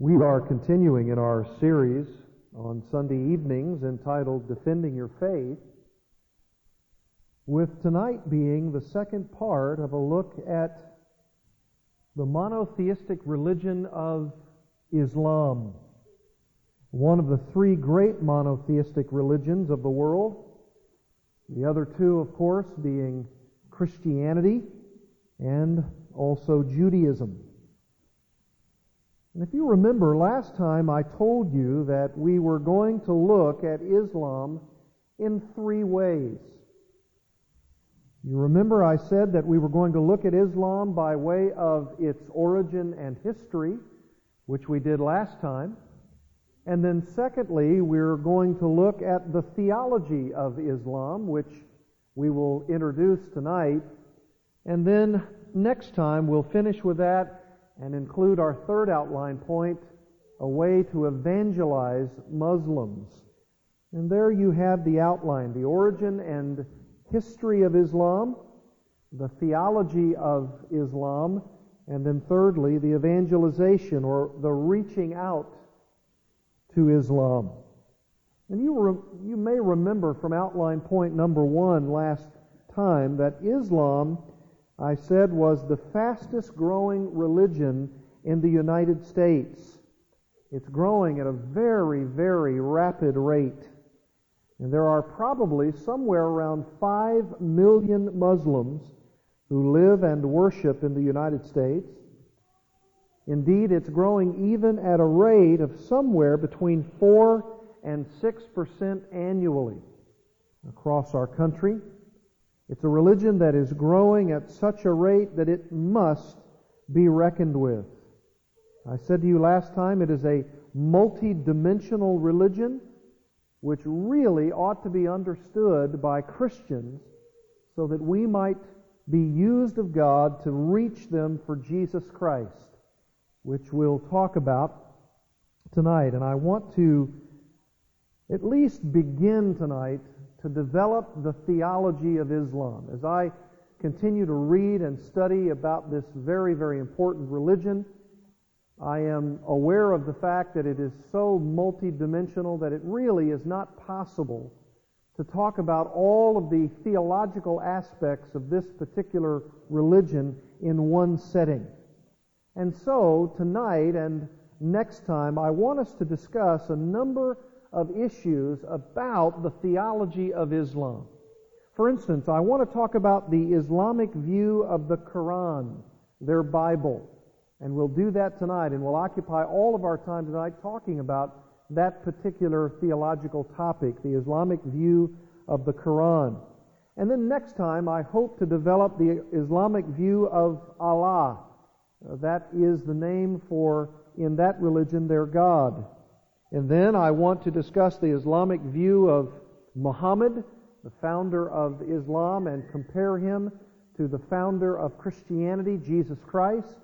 We are continuing in our series on Sunday evenings entitled Defending Your Faith, with tonight being the second part of a look at the monotheistic religion of Islam, one of the three great monotheistic religions of the world. The other two, of course, being Christianity and also Judaism. And if you remember, last time I told you that we were going to look at Islam in three ways. You remember I said that we were going to look at Islam by way of its origin and history, which we did last time. And then secondly, we're going to look at the theology of Islam, which we will introduce tonight. And then next time we'll finish with that and include our third outline point, a way to evangelize Muslims. And there you have the outline, the origin and history of Islam, the theology of Islam, and then thirdly, the evangelization or the reaching out to Islam. And you, re- you may remember from outline point number one last time that Islam I said was the fastest growing religion in the United States. It's growing at a very, very rapid rate. And there are probably somewhere around 5 million Muslims who live and worship in the United States. Indeed, it's growing even at a rate of somewhere between 4 and 6% annually across our country. It's a religion that is growing at such a rate that it must be reckoned with. I said to you last time it is a multi-dimensional religion which really ought to be understood by Christians so that we might be used of God to reach them for Jesus Christ, which we'll talk about tonight. And I want to at least begin tonight to develop the theology of Islam. As I continue to read and study about this very, very important religion, I am aware of the fact that it is so multidimensional that it really is not possible to talk about all of the theological aspects of this particular religion in one setting. And so, tonight and next time, I want us to discuss a number of issues about the theology of Islam. For instance, I want to talk about the Islamic view of the Quran, their Bible. And we'll do that tonight, and we'll occupy all of our time tonight talking about that particular theological topic, the Islamic view of the Quran. And then next time, I hope to develop the Islamic view of Allah. That is the name for, in that religion, their God. And then I want to discuss the Islamic view of Muhammad, the founder of Islam, and compare him to the founder of Christianity, Jesus Christ.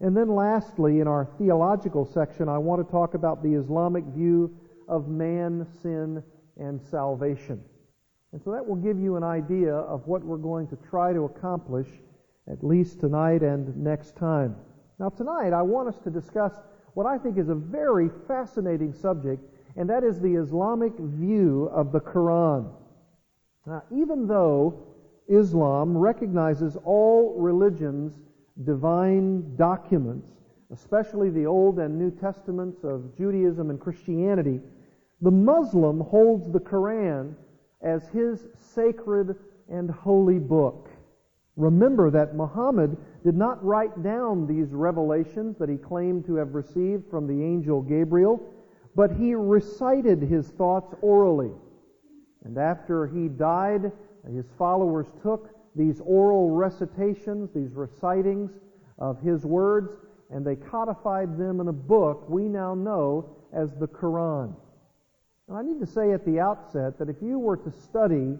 And then lastly, in our theological section, I want to talk about the Islamic view of man, sin, and salvation. And so that will give you an idea of what we're going to try to accomplish at least tonight and next time. Now tonight I want us to discuss what I think is a very fascinating subject, and that is the Islamic view of the Quran. Now, even though Islam recognizes all religions' divine documents, especially the Old and New Testaments of Judaism and Christianity, the Muslim holds the Quran as his sacred and holy book. Remember that Muhammad did not write down these revelations that he claimed to have received from the angel Gabriel, but he recited his thoughts orally. And after he died, his followers took these oral recitations, these recitings of his words, and they codified them in a book we now know as the Quran. And I need to say at the outset that if you were to study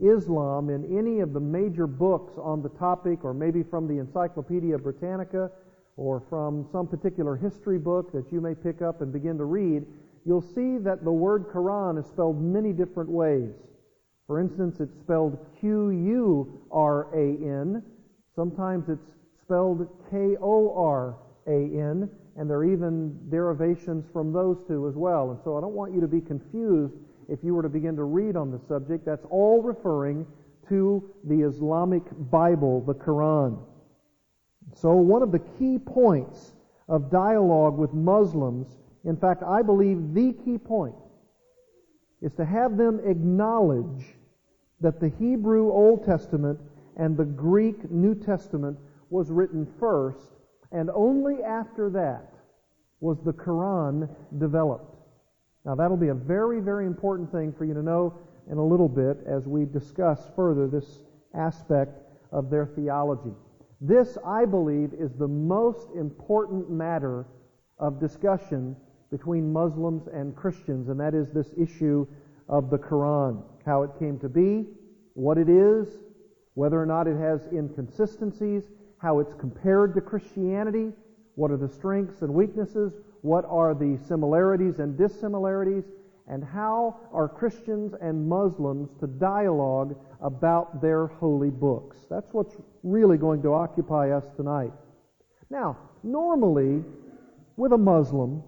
Islam in any of the major books on the topic, or maybe from the Encyclopedia Britannica, or from some particular history book that you may pick up and begin to read, you'll see that the word Quran is spelled many different ways. For instance, it's spelled Q-U-R-A-N. Sometimes it's spelled K-O-R-A-N. and there are even derivations from those two as well. And so I don't want you to be confused if you were to begin to read on the subject. That's all referring to the Islamic Bible, the Quran. So one of the key points of dialogue with Muslims, in fact, I believe the key point, is to have them acknowledge that the Hebrew Old Testament and the Greek New Testament was written first, and only after that was the Quran developed. Now, that'll be a very, very important thing for you to know in a little bit as we discuss further this aspect of their theology. This, I believe, is the most important matter of discussion between Muslims and Christians, and that is this issue of the Quran. How it came to be, what it is, whether or not it has inconsistencies, how it's compared to Christianity, what are the strengths and weaknesses, what are the similarities and dissimilarities, and how are Christians and Muslims to dialogue about their holy books. That's what's really going to occupy us tonight. Now, normally, with a Muslim,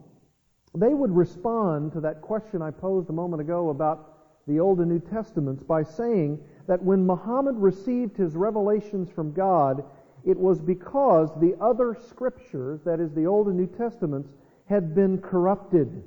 they would respond to that question I posed a moment ago about the Old and New Testaments by saying that when Muhammad received his revelations from God, it was because the other scriptures, that is, the Old and New Testaments, had been corrupted.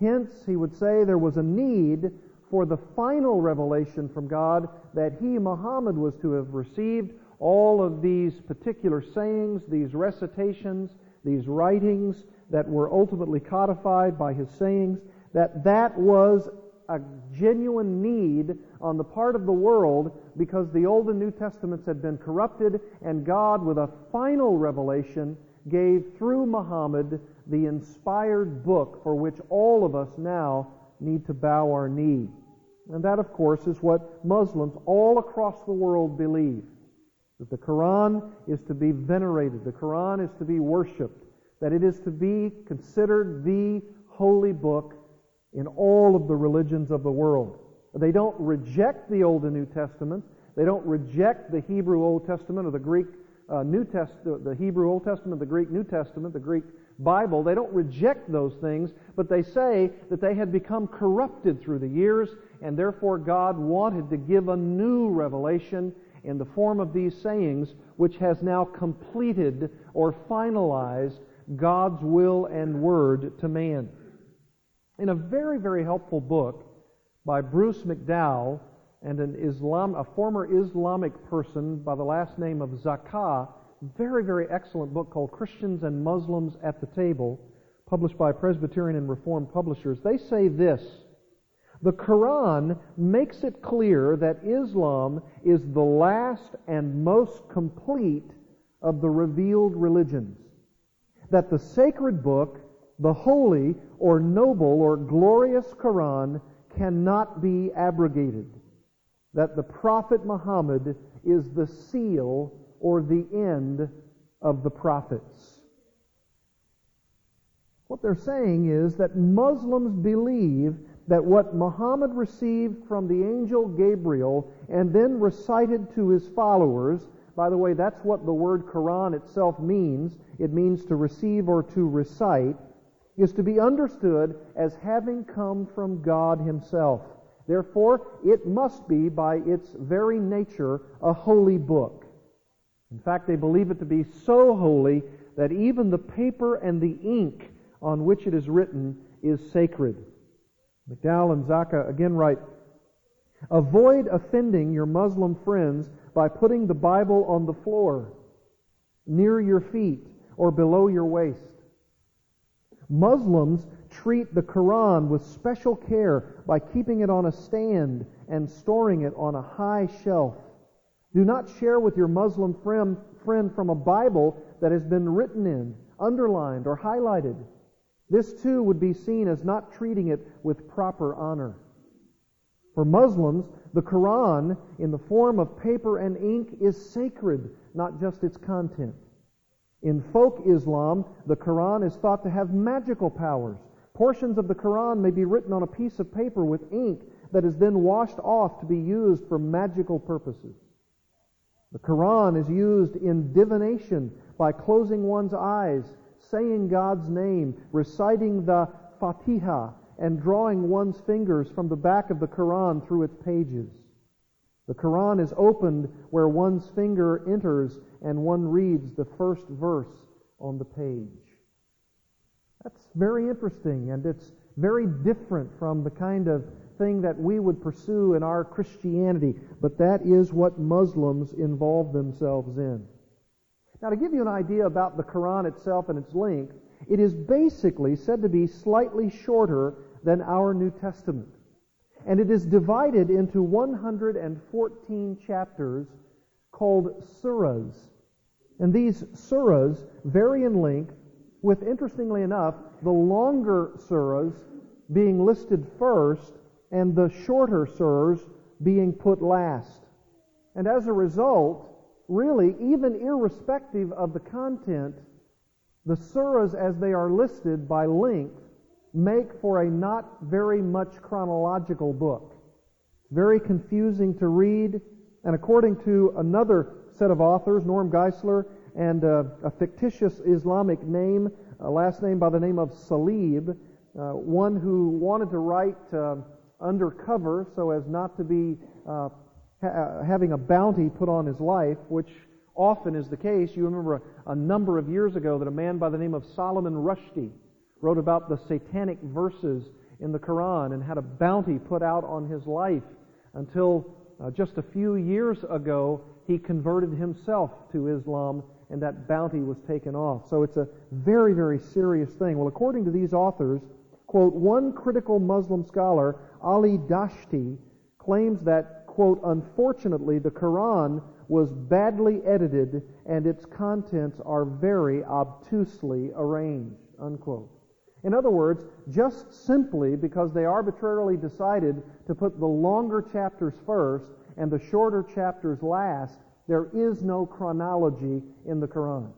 Hence, he would say there was a need for the final revelation from God that he, Muhammad, was to have received all of these particular sayings, these recitations, these writings that were ultimately codified by his sayings, that that was a genuine need on the part of the world because the Old and New Testaments had been corrupted and God, with a final revelation, gave through Muhammad the inspired book for which all of us now need to bow our knee. And that, of course, is what Muslims all across the world believe. That the Quran is to be venerated, the Quran is to be worshiped, that it is to be considered the holy book in all of the religions of the world. They don't reject the Old and New Testament. They don't reject the Hebrew Old Testament or the Greek uh, New Testament, the Hebrew Old Testament, the Greek New Testament, the Greek Bible. They don't reject those things, but they say that they had become corrupted through the years, and therefore God wanted to give a new revelation in the form of these sayings, which has now completed or finalized God's will and word to man. In a very, very helpful book by Bruce McDowell and an Islam, a former Islamic person by the last name of Zaka, very, very excellent book called Christians and Muslims at the Table, published by Presbyterian and Reformed publishers. They say this The Quran makes it clear that Islam is the last and most complete of the revealed religions. That the sacred book, the holy or noble or glorious Quran, cannot be abrogated. That the Prophet Muhammad is the seal or the end of the prophets. What they're saying is that Muslims believe that what Muhammad received from the angel Gabriel and then recited to his followers, by the way, that's what the word Quran itself means. It means to receive or to recite, is to be understood as having come from God Himself. Therefore, it must be, by its very nature, a holy book. In fact, they believe it to be so holy that even the paper and the ink on which it is written is sacred. McDowell and Zaka again write, Avoid offending your Muslim friends by putting the Bible on the floor, near your feet, or below your waist. Muslims treat the Quran with special care by keeping it on a stand and storing it on a high shelf. Do not share with your Muslim friend, friend from a Bible that has been written in, underlined, or highlighted. This too would be seen as not treating it with proper honor. For Muslims, the Quran, in the form of paper and ink, is sacred, not just its content. In folk Islam, the Quran is thought to have magical powers. Portions of the Quran may be written on a piece of paper with ink that is then washed off to be used for magical purposes. The Quran is used in divination by closing one's eyes, saying God's name, reciting the Fatiha, and drawing one's fingers from the back of the Quran through its pages. The Quran is opened where one's finger enters and one reads the first verse on the page. That's very interesting and it's very different from the kind of thing that we would pursue in our Christianity, but that is what Muslims involve themselves in. Now, to give you an idea about the Quran itself and its length, it is basically said to be slightly shorter than our New Testament. And it is divided into 114 chapters called surahs. And these surahs vary in length, with, interestingly enough, the longer surahs being listed first and the shorter surahs being put last. And as a result, really, even irrespective of the content, the surahs as they are listed by length make for a not very much chronological book. Very confusing to read, and according to another set of authors, Norm Geisler, and uh, a fictitious Islamic name, a last name by the name of Saleeb, uh, one who wanted to write uh, undercover so as not to be uh, ha- having a bounty put on his life, which often is the case. You remember a, a number of years ago that a man by the name of Salman Rushdie wrote about the satanic verses in the Quran and had a bounty put out on his life until uh, just a few years ago he converted himself to Islam and that bounty was taken off. So it's a very, very serious thing. Well, according to these authors, quote, one critical Muslim scholar, Ali Dashti, claims that, quote, unfortunately, the Quran was badly edited and its contents are very obtusely arranged, unquote. In other words, just simply because they arbitrarily decided to put the longer chapters first and the shorter chapters last, there is no chronology in the Quran.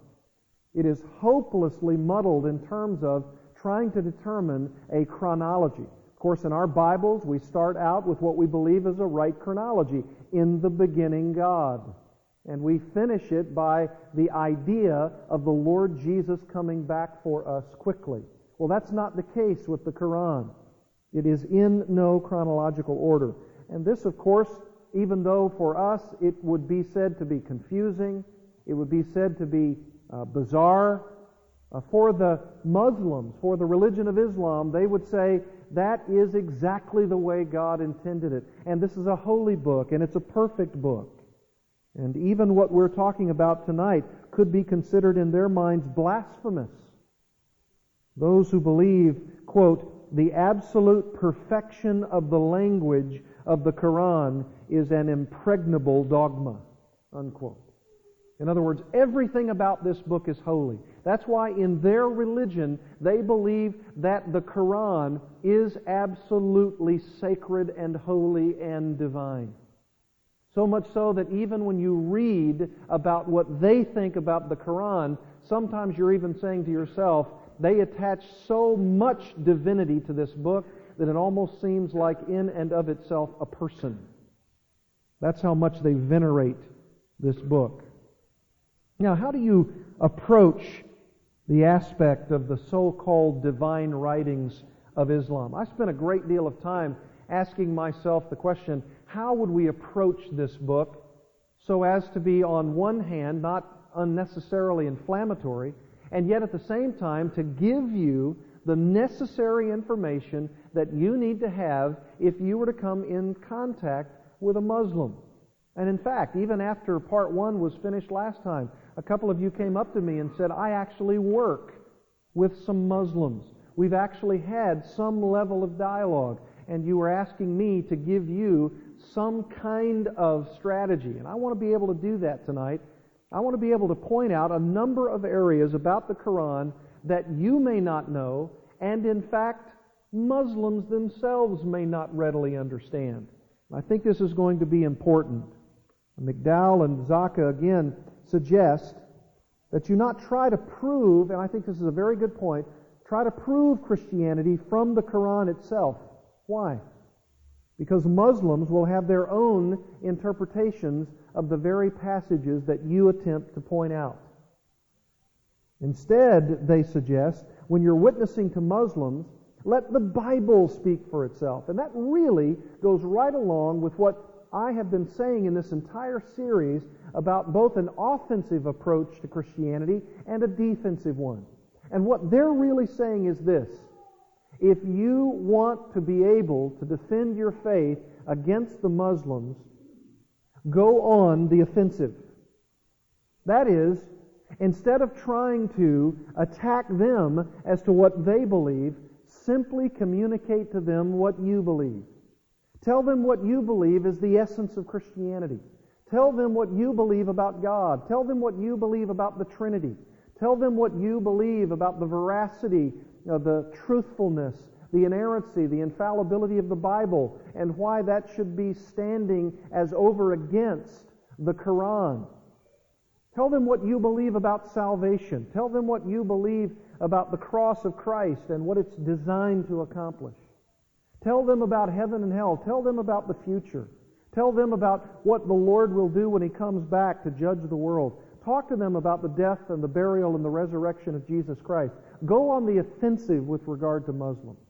It is hopelessly muddled in terms of trying to determine a chronology. Of course, in our Bibles, we start out with what we believe is a right chronology. In the beginning, God. And we finish it by the idea of the Lord Jesus coming back for us quickly. Well, that's not the case with the Quran. It is in no chronological order. And this, of course, even though for us it would be said to be confusing, it would be said to be uh, bizarre, uh, for the Muslims, for the religion of Islam, they would say that is exactly the way God intended it. And this is a holy book, and it's a perfect book. And even what we're talking about tonight could be considered in their minds blasphemous. Those who believe, quote, the absolute perfection of the language of the Quran is an impregnable dogma, unquote. In other words, everything about this book is holy. That's why in their religion they believe that the Quran is absolutely sacred and holy and divine. So much so that even when you read about what they think about the Quran, sometimes you're even saying to yourself, they attach so much divinity to this book that it almost seems like in and of itself a person. That's how much they venerate this book. Now, how do you approach the aspect of the so-called divine writings of Islam? I spent a great deal of time asking myself the question, how would we approach this book so as to be, on one hand, not unnecessarily inflammatory, and yet at the same time to give you the necessary information that you need to have if you were to come in contact with a Muslim. And in fact, even after part one was finished last time, a couple of you came up to me and said, I actually work with some Muslims. We've actually had some level of dialogue, and you were asking me to give you some kind of strategy. And I want to be able to do that tonight. I want to be able to point out a number of areas about the Quran that you may not know, and in fact, Muslims themselves may not readily understand. I think this is going to be important. McDowell and Zaka again suggest that you not try to prove, and I think this is a very good point, try to prove Christianity from the Quran itself. Why? Because Muslims will have their own interpretations of the very passages that you attempt to point out. Instead, they suggest, when you're witnessing to Muslims, let the Bible speak for itself. And that really goes right along with what I have been saying in this entire series about both an offensive approach to Christianity and a defensive one. And what they're really saying is this. If you want to be able to defend your faith against the Muslims, go on the offensive. That is, instead of trying to attack them as to what they believe, simply communicate to them what you believe. Tell them what you believe is the essence of Christianity. Tell them what you believe about God. Tell them what you believe about the Trinity. Tell them what you believe about the veracity, uh, the truthfulness, the inerrancy, the infallibility of the Bible, and why that should be standing as over against the Quran. Tell them what you believe about salvation. Tell them what you believe about the cross of Christ and what it's designed to accomplish. Tell them about heaven and hell. Tell them about the future. Tell them about what the Lord will do when He comes back to judge the world. Talk to them about the death and the burial and the resurrection of Jesus Christ. Go on the offensive with regard to Muslims.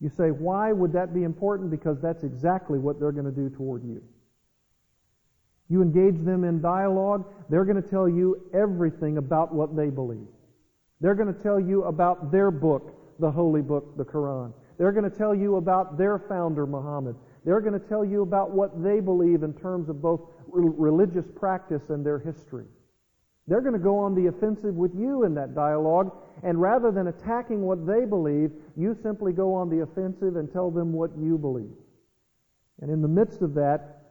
You say, why would that be important? Because that's exactly what they're going to do toward you. You engage them in dialogue, they're going to tell you everything about what they believe. They're going to tell you about their book, the holy book, the Quran. They're going to tell you about their founder, Muhammad. They're going to tell you about what they believe in terms of both religious practice and their history. They're going to go on the offensive with you in that dialogue, and rather than attacking what they believe, you simply go on the offensive and tell them what you believe. And in the midst of that,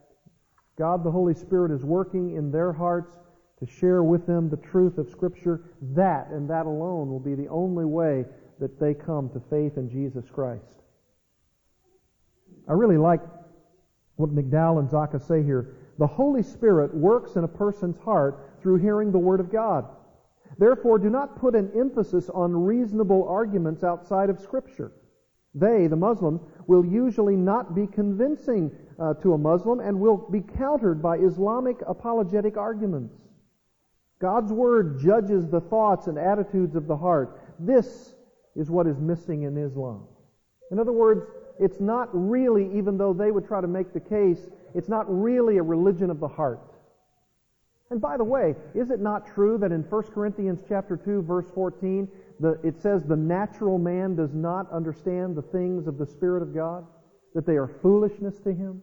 God the Holy Spirit is working in their hearts to share with them the truth of Scripture. That and that alone will be the only way that they come to faith in Jesus Christ. I really like what McDowell and Zaka say here. The Holy Spirit works in a person's heart through hearing the Word of God. Therefore, do not put an emphasis on reasonable arguments outside of Scripture. They, the Muslims, will usually not be convincing uh, to a Muslim and will be countered by Islamic apologetic arguments. God's Word judges the thoughts and attitudes of the heart. This is what is missing in Islam. In other words, it's not really, even though they would try to make the case, it's not really a religion of the heart. And by the way, is it not true that in 1 Corinthians chapter 2 verse 14, the, it says the natural man does not understand the things of the Spirit of God? That they are foolishness to him?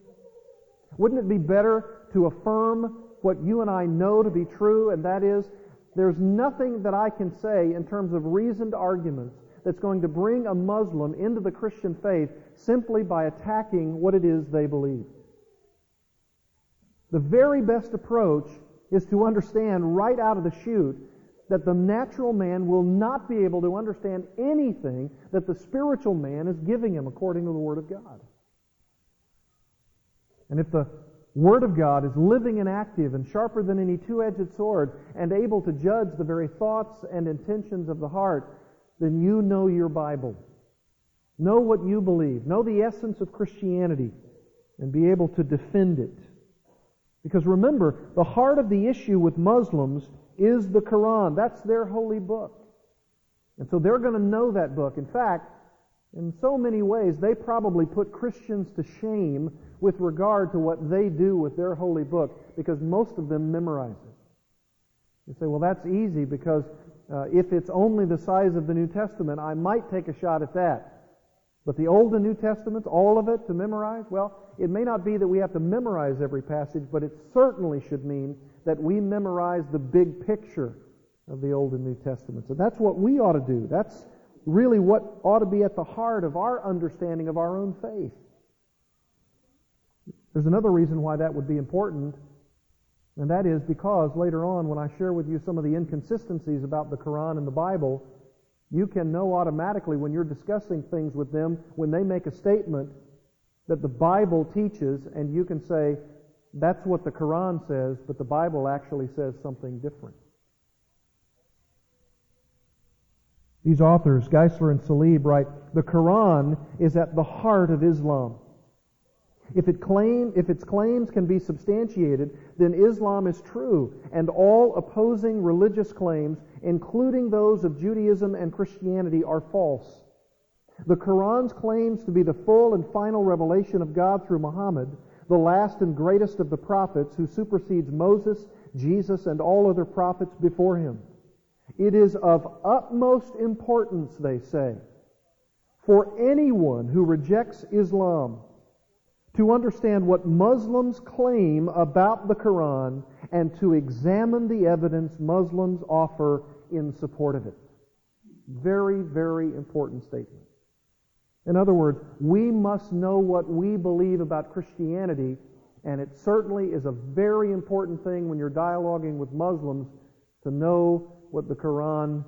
Wouldn't it be better to affirm what you and I know to be true, and that is, there's nothing that I can say in terms of reasoned arguments that's going to bring a Muslim into the Christian faith simply by attacking what it is they believe. The very best approach is to understand right out of the chute that the natural man will not be able to understand anything that the spiritual man is giving him according to the Word of God. And if the Word of God is living and active and sharper than any two-edged sword and able to judge the very thoughts and intentions of the heart, then you know your Bible. Know what you believe. Know the essence of Christianity and be able to defend it. Because remember, the heart of the issue with Muslims is the Quran. That's their holy book. And so they're going to know that book. In fact, in so many ways, they probably put Christians to shame with regard to what they do with their holy book because most of them memorize it. You say, well, that's easy because uh, if it's only the size of the New Testament, I might take a shot at that. But the Old and New Testaments, all of it to memorize, well, it may not be that we have to memorize every passage, but it certainly should mean that we memorize the big picture of the Old and New Testaments. And that's what we ought to do. That's really what ought to be at the heart of our understanding of our own faith. There's another reason why that would be important, and that is because later on, when I share with you some of the inconsistencies about the Quran and the Bible, you can know automatically when you're discussing things with them, when they make a statement that the Bible teaches, and you can say, that's what the Quran says, but the Bible actually says something different. These authors, Geisler and Saleeb, write, the Quran is at the heart of Islam. If, it claim, if its claims can be substantiated, then Islam is true, and all opposing religious claims, including those of Judaism and Christianity, are false. The Quran's claims to be the full and final revelation of God through Muhammad, the last and greatest of the prophets who supersedes Moses, Jesus, and all other prophets before him. It is of utmost importance, they say, for anyone who rejects Islam to understand what Muslims claim about the Quran and to examine the evidence Muslims offer in support of it. Very, very important statement. In other words, we must know what we believe about Christianity, and it certainly is a very important thing when you're dialoguing with Muslims to know what the Quran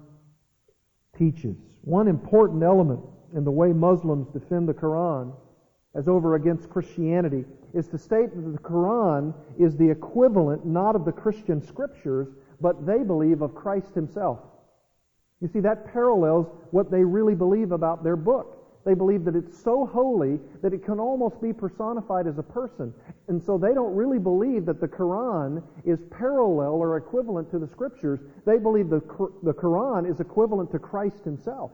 teaches. One important element in the way Muslims defend the Quran as over against Christianity is to state that the Quran is the equivalent not of the Christian scriptures, but they believe of Christ himself. You see, that parallels what they really believe about their book. They believe that it's so holy that it can almost be personified as a person. And so they don't really believe that the Quran is parallel or equivalent to the Scriptures. They believe the, the Quran is equivalent to Christ himself.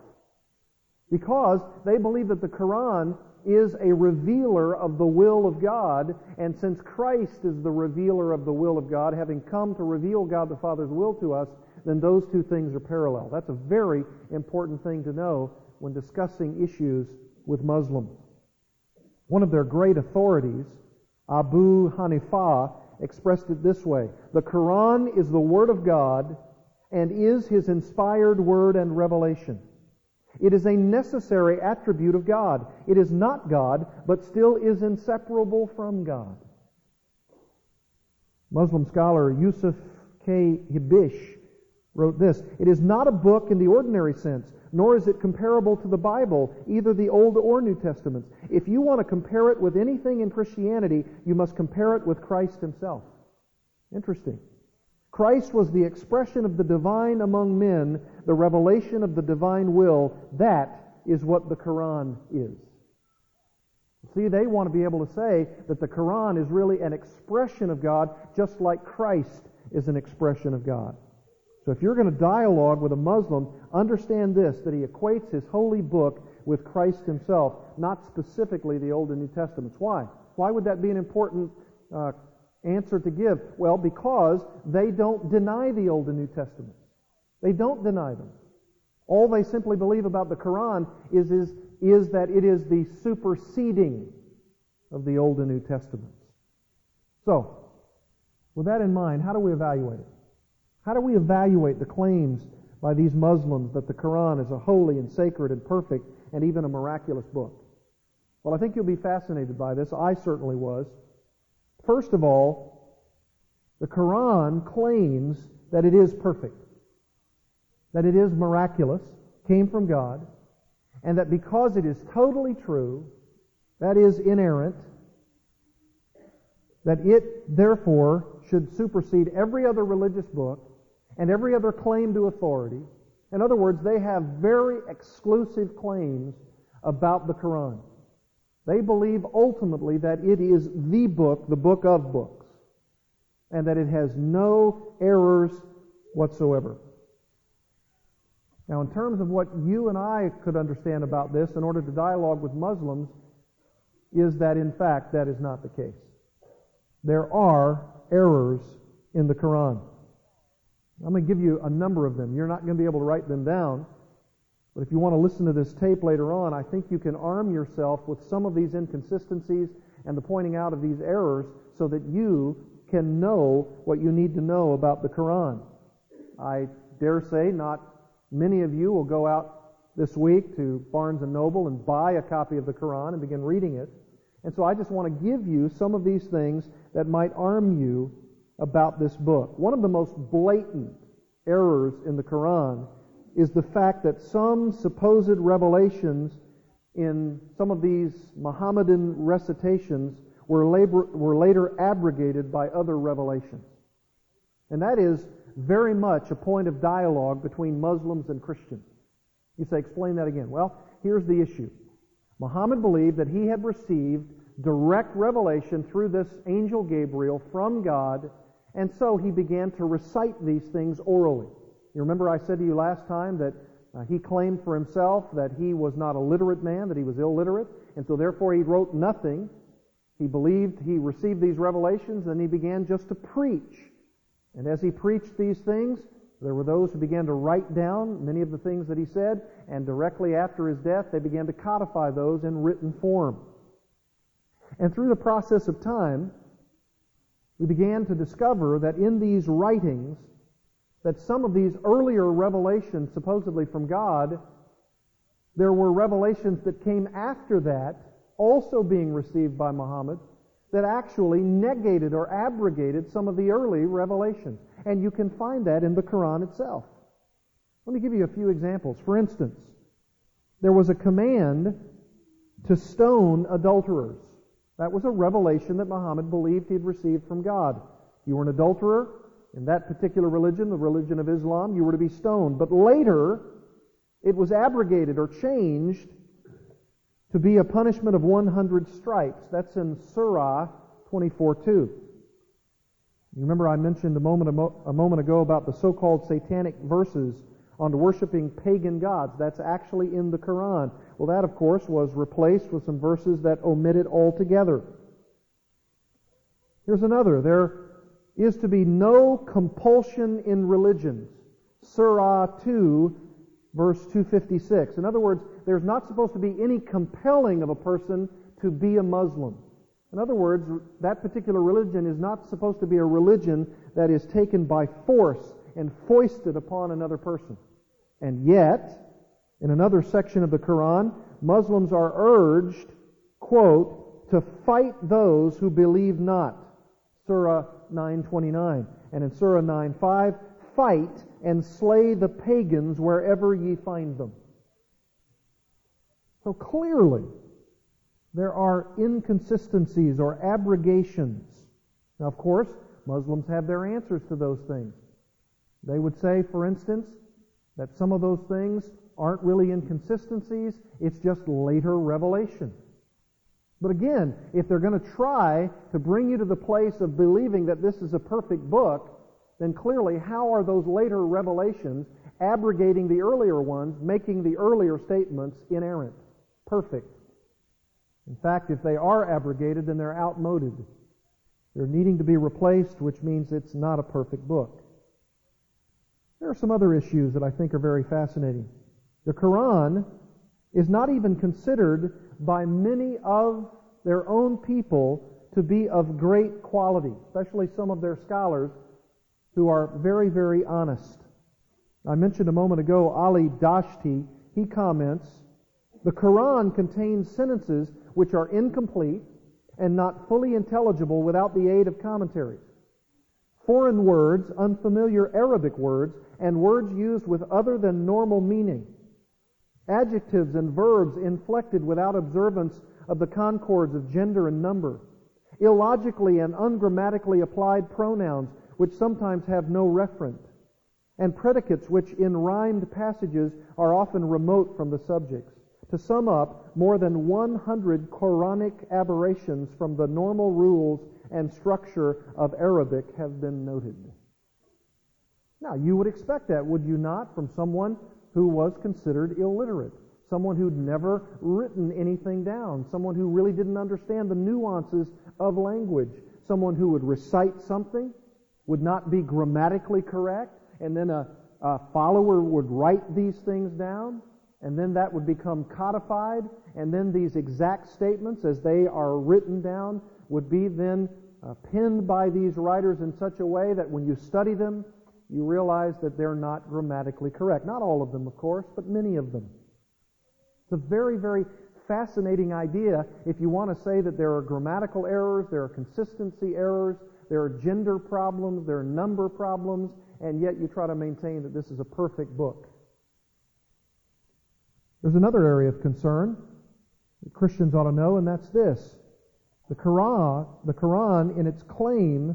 Because they believe that the Quran is a revealer of the will of God, and since Christ is the revealer of the will of God, having come to reveal God the Father's will to us, then those two things are parallel. That's a very important thing to know when discussing issues with Muslims. One of their great authorities, Abu Hanifa, expressed it this way The Quran is the Word of God and is His inspired word and revelation. It is a necessary attribute of God. It is not God, but still is inseparable from God. Muslim scholar Yusuf K. Hibish wrote this It is not a book in the ordinary sense, nor is it comparable to the Bible, either the Old or New Testaments. If you want to compare it with anything in Christianity, you must compare it with Christ himself. Interesting. Christ was the expression of the divine among men, the revelation of the divine will. That is what the Quran is. See, they want to be able to say that the Quran is really an expression of God, just like Christ is an expression of God. So if you're going to dialogue with a Muslim, understand this, that he equates his holy book with Christ himself, not specifically the Old and New Testaments. Why? Why would that be an important uh, answer to give? Well, because they don't deny the Old and New Testaments. They don't deny them. All they simply believe about the Quran is, is, is that it is the superseding of the Old and New Testaments. So, with that in mind, how do we evaluate it? How do we evaluate the claims by these Muslims that the Quran is a holy and sacred and perfect and even a miraculous book? Well, I think you'll be fascinated by this. I certainly was. First of all, the Quran claims that it is perfect, that it is miraculous, came from God, and that because it is totally true, that is inerrant, that it therefore should supersede every other religious book and every other claim to authority. In other words, they have very exclusive claims about the Quran. They believe ultimately that it is the book, the book of books, and that it has no errors whatsoever. Now, in terms of what you and I could understand about this in order to dialogue with Muslims, is that in fact that is not the case. There are errors in the Quran. I'm going to give you a number of them. You're not going to be able to write them down. But if you want to listen to this tape later on, I think you can arm yourself with some of these inconsistencies and the pointing out of these errors so that you can know what you need to know about the Quran. I dare say not many of you will go out this week to Barnes and Noble and buy a copy of the Quran and begin reading it. And so I just want to give you some of these things that might arm you about this book. One of the most blatant errors in the Quran is the fact that some supposed revelations in some of these Mohammedan recitations were, labor, were later abrogated by other revelations. And that is very much a point of dialogue between Muslims and Christians. You say, explain that again. Well, here's the issue. Muhammad believed that he had received direct revelation through this angel Gabriel from God, and so he began to recite these things orally. You remember I said to you last time that uh, he claimed for himself that he was not a literate man, that he was illiterate, and so therefore he wrote nothing. He believed he received these revelations, and he began just to preach. And as he preached these things, there were those who began to write down many of the things that he said, and directly after his death, they began to codify those in written form. And through the process of time, we began to discover that in these writings, that some of these earlier revelations, supposedly from God, there were revelations that came after that, also being received by Muhammad, that actually negated or abrogated some of the early revelations. And you can find that in the Quran itself. Let me give you a few examples. For instance, there was a command to stone adulterers. That was a revelation that Muhammad believed he had received from God. You were an adulterer in that particular religion, the religion of Islam, you were to be stoned. But later, it was abrogated or changed to be a punishment of 100 stripes. That's in Surah 24:2. You remember I mentioned a moment, a moment ago about the so-called satanic verses on worshiping pagan gods. That's actually in the Quran. Well, that, of course, was replaced with some verses that omit it altogether. Here's another. There is to be no compulsion in religions. Surah 2, verse 256. In other words, there's not supposed to be any compelling of a person to be a Muslim. In other words, that particular religion is not supposed to be a religion that is taken by force and foisted upon another person. And yet, in another section of the Quran, Muslims are urged, quote, to fight those who believe not. Surah 9.29. And in Surah 9.5, fight and slay the pagans wherever ye find them. So clearly, there are inconsistencies or abrogations. Now, of course, Muslims have their answers to those things. They would say, for instance, that some of those things aren't really inconsistencies, it's just later revelation. But again, if they're going to try to bring you to the place of believing that this is a perfect book, then clearly how are those later revelations abrogating the earlier ones, making the earlier statements inerrant, perfect? In fact, if they are abrogated, then they're outmoded. They're needing to be replaced, which means it's not a perfect book. There are some other issues that I think are very fascinating. The Quran is not even considered by many of their own people to be of great quality, especially some of their scholars who are very, very honest. I mentioned a moment ago Ali Dashti. He comments, the Quran contains sentences which are incomplete and not fully intelligible without the aid of commentaries. Foreign words, unfamiliar Arabic words, and words used with other than normal meaning adjectives and verbs inflected without observance of the concords of gender and number, illogically and ungrammatically applied pronouns which sometimes have no referent, and predicates which in rhymed passages are often remote from the subjects. To sum up, more than 100 Quranic aberrations from the normal rules and structure of Arabic have been noted. Now, you would expect that, would you not, from someone who was considered illiterate, someone who'd never written anything down, someone who really didn't understand the nuances of language, someone who would recite something, would not be grammatically correct, and then a, a follower would write these things down, and then that would become codified, and then these exact statements, as they are written down, would be then uh, penned by these writers in such a way that when you study them, you realize that they're not grammatically correct. Not all of them, of course, but many of them. It's a very, very fascinating idea if you want to say that there are grammatical errors, there are consistency errors, there are gender problems, there are number problems, and yet you try to maintain that this is a perfect book. There's another area of concern that Christians ought to know, and that's this. The Quran, the Quran in its claim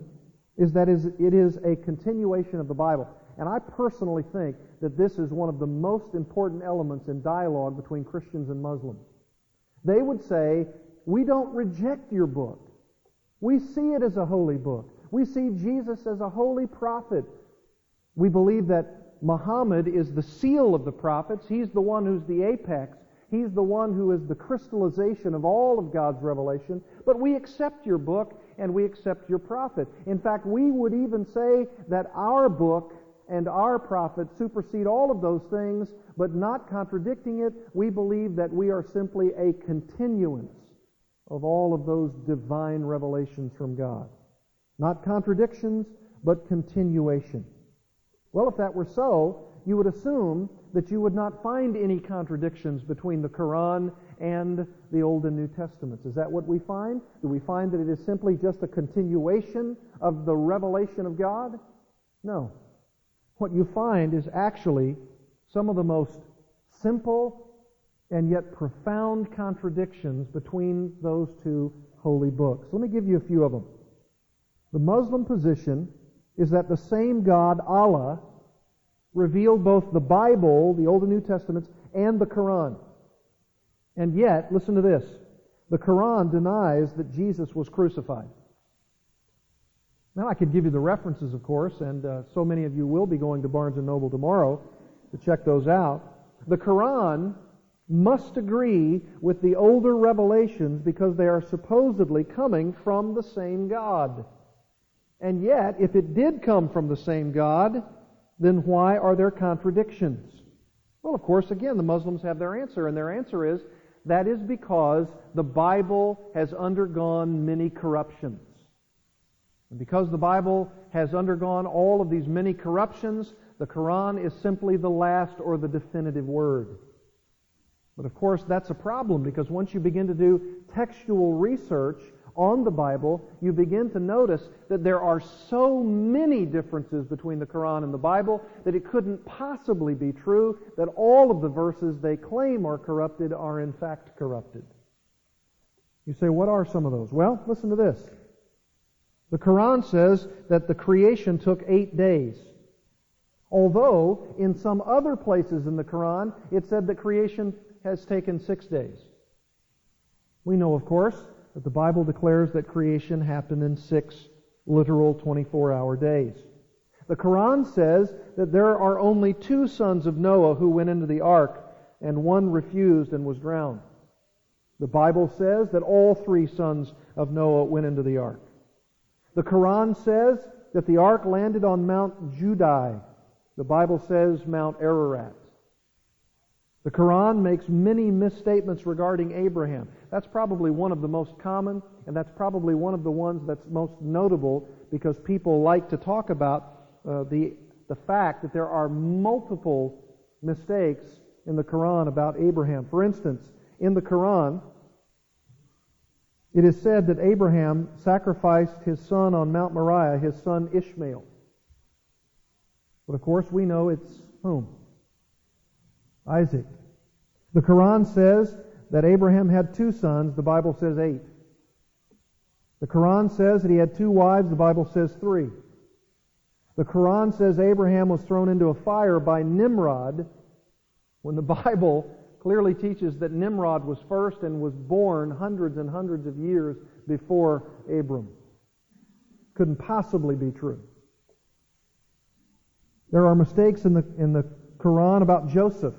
is that it is a continuation of the Bible. And I personally think that this is one of the most important elements in dialogue between Christians and Muslims. They would say we don't reject your book. We see it as a holy book. We see Jesus as a holy prophet. We believe that Muhammad is the seal of the prophets. He's the one who's the apex. He's the one who is the crystallization of all of God's revelation. But we accept your book and we accept your prophet. In fact, we would even say that our book and our prophet supersede all of those things, but not contradicting it. We believe that we are simply a continuance of all of those divine revelations from God. Not contradictions, but continuation. Well, if that were so, you would assume that you would not find any contradictions between the Quran and the Old and New Testaments. Is that what we find? Do we find that it is simply just a continuation of the revelation of God? No. What you find is actually some of the most simple and yet profound contradictions between those two holy books. Let me give you a few of them. The Muslim position is that the same God, Allah, revealed both the Bible, the Old and New Testaments, and the Quran. And yet, listen to this. The Quran denies that Jesus was crucified. Now, I could give you the references, of course, and uh, so many of you will be going to Barnes & Noble tomorrow to check those out. The Quran must agree with the older revelations because they are supposedly coming from the same God. And yet, if it did come from the same God, then why are there contradictions? Well, of course, again, the Muslims have their answer, and their answer is that is because the Bible has undergone many corruptions. And because the Bible has undergone all of these many corruptions, the Quran is simply the last or the definitive word. But of course, that's a problem because once you begin to do textual research, on the Bible, you begin to notice that there are so many differences between the Quran and the Bible that it couldn't possibly be true that all of the verses they claim are corrupted are in fact corrupted. You say, what are some of those? Well, listen to this. The Quran says that the creation took eight days. Although, in some other places in the Quran, it said that creation has taken six days. We know, of course, the Bible declares that creation happened in six literal 24 hour days. The Quran says that there are only two sons of Noah who went into the ark, and one refused and was drowned. The Bible says that all three sons of Noah went into the ark. The Quran says that the ark landed on Mount Judi. The Bible says Mount Ararat. The Quran makes many misstatements regarding Abraham. That's probably one of the most common, and that's probably one of the ones that's most notable because people like to talk about uh, the, the fact that there are multiple mistakes in the Quran about Abraham. For instance, in the Quran, it is said that Abraham sacrificed his son on Mount Moriah, his son Ishmael. But of course, we know it's whom? Isaac. The Quran says that Abraham had two sons. The Bible says eight. The Quran says that he had two wives. The Bible says three. The Quran says Abraham was thrown into a fire by Nimrod when the Bible clearly teaches that Nimrod was first and was born hundreds and hundreds of years before Abram. Couldn't possibly be true. There are mistakes in the, in the Quran about Joseph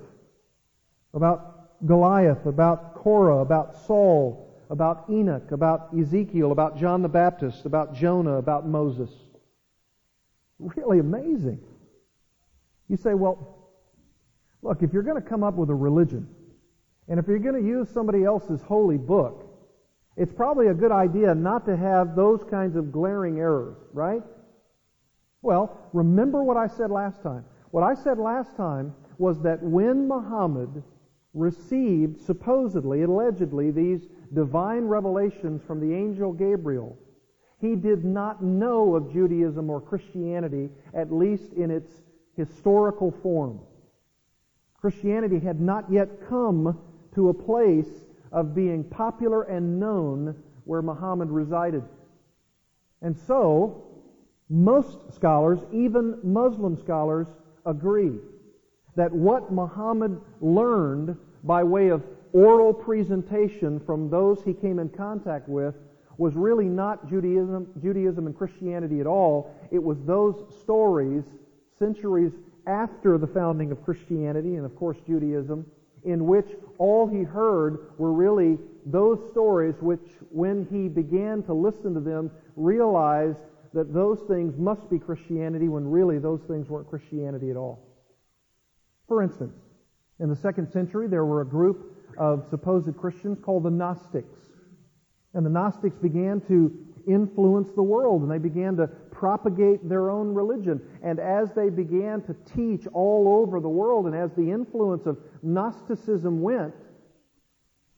about Goliath, about Korah, about Saul, about Enoch, about Ezekiel, about John the Baptist, about Jonah, about Moses. Really amazing. You say, well, look, if you're going to come up with a religion, and if you're going to use somebody else's holy book, it's probably a good idea not to have those kinds of glaring errors, right? Well, remember what I said last time. What I said last time was that when Muhammad received, supposedly, allegedly, these divine revelations from the angel Gabriel, he did not know of Judaism or Christianity, at least in its historical form. Christianity had not yet come to a place of being popular and known where Muhammad resided. And so, most scholars, even Muslim scholars, agree that what Muhammad learned by way of oral presentation from those he came in contact with was really not Judaism, Judaism and Christianity at all. It was those stories centuries after the founding of Christianity and of course Judaism in which all he heard were really those stories which when he began to listen to them realized that those things must be Christianity when really those things weren't Christianity at all. For instance, in the second century there were a group of supposed Christians called the Gnostics. And the Gnostics began to influence the world and they began to propagate their own religion. And as they began to teach all over the world and as the influence of Gnosticism went,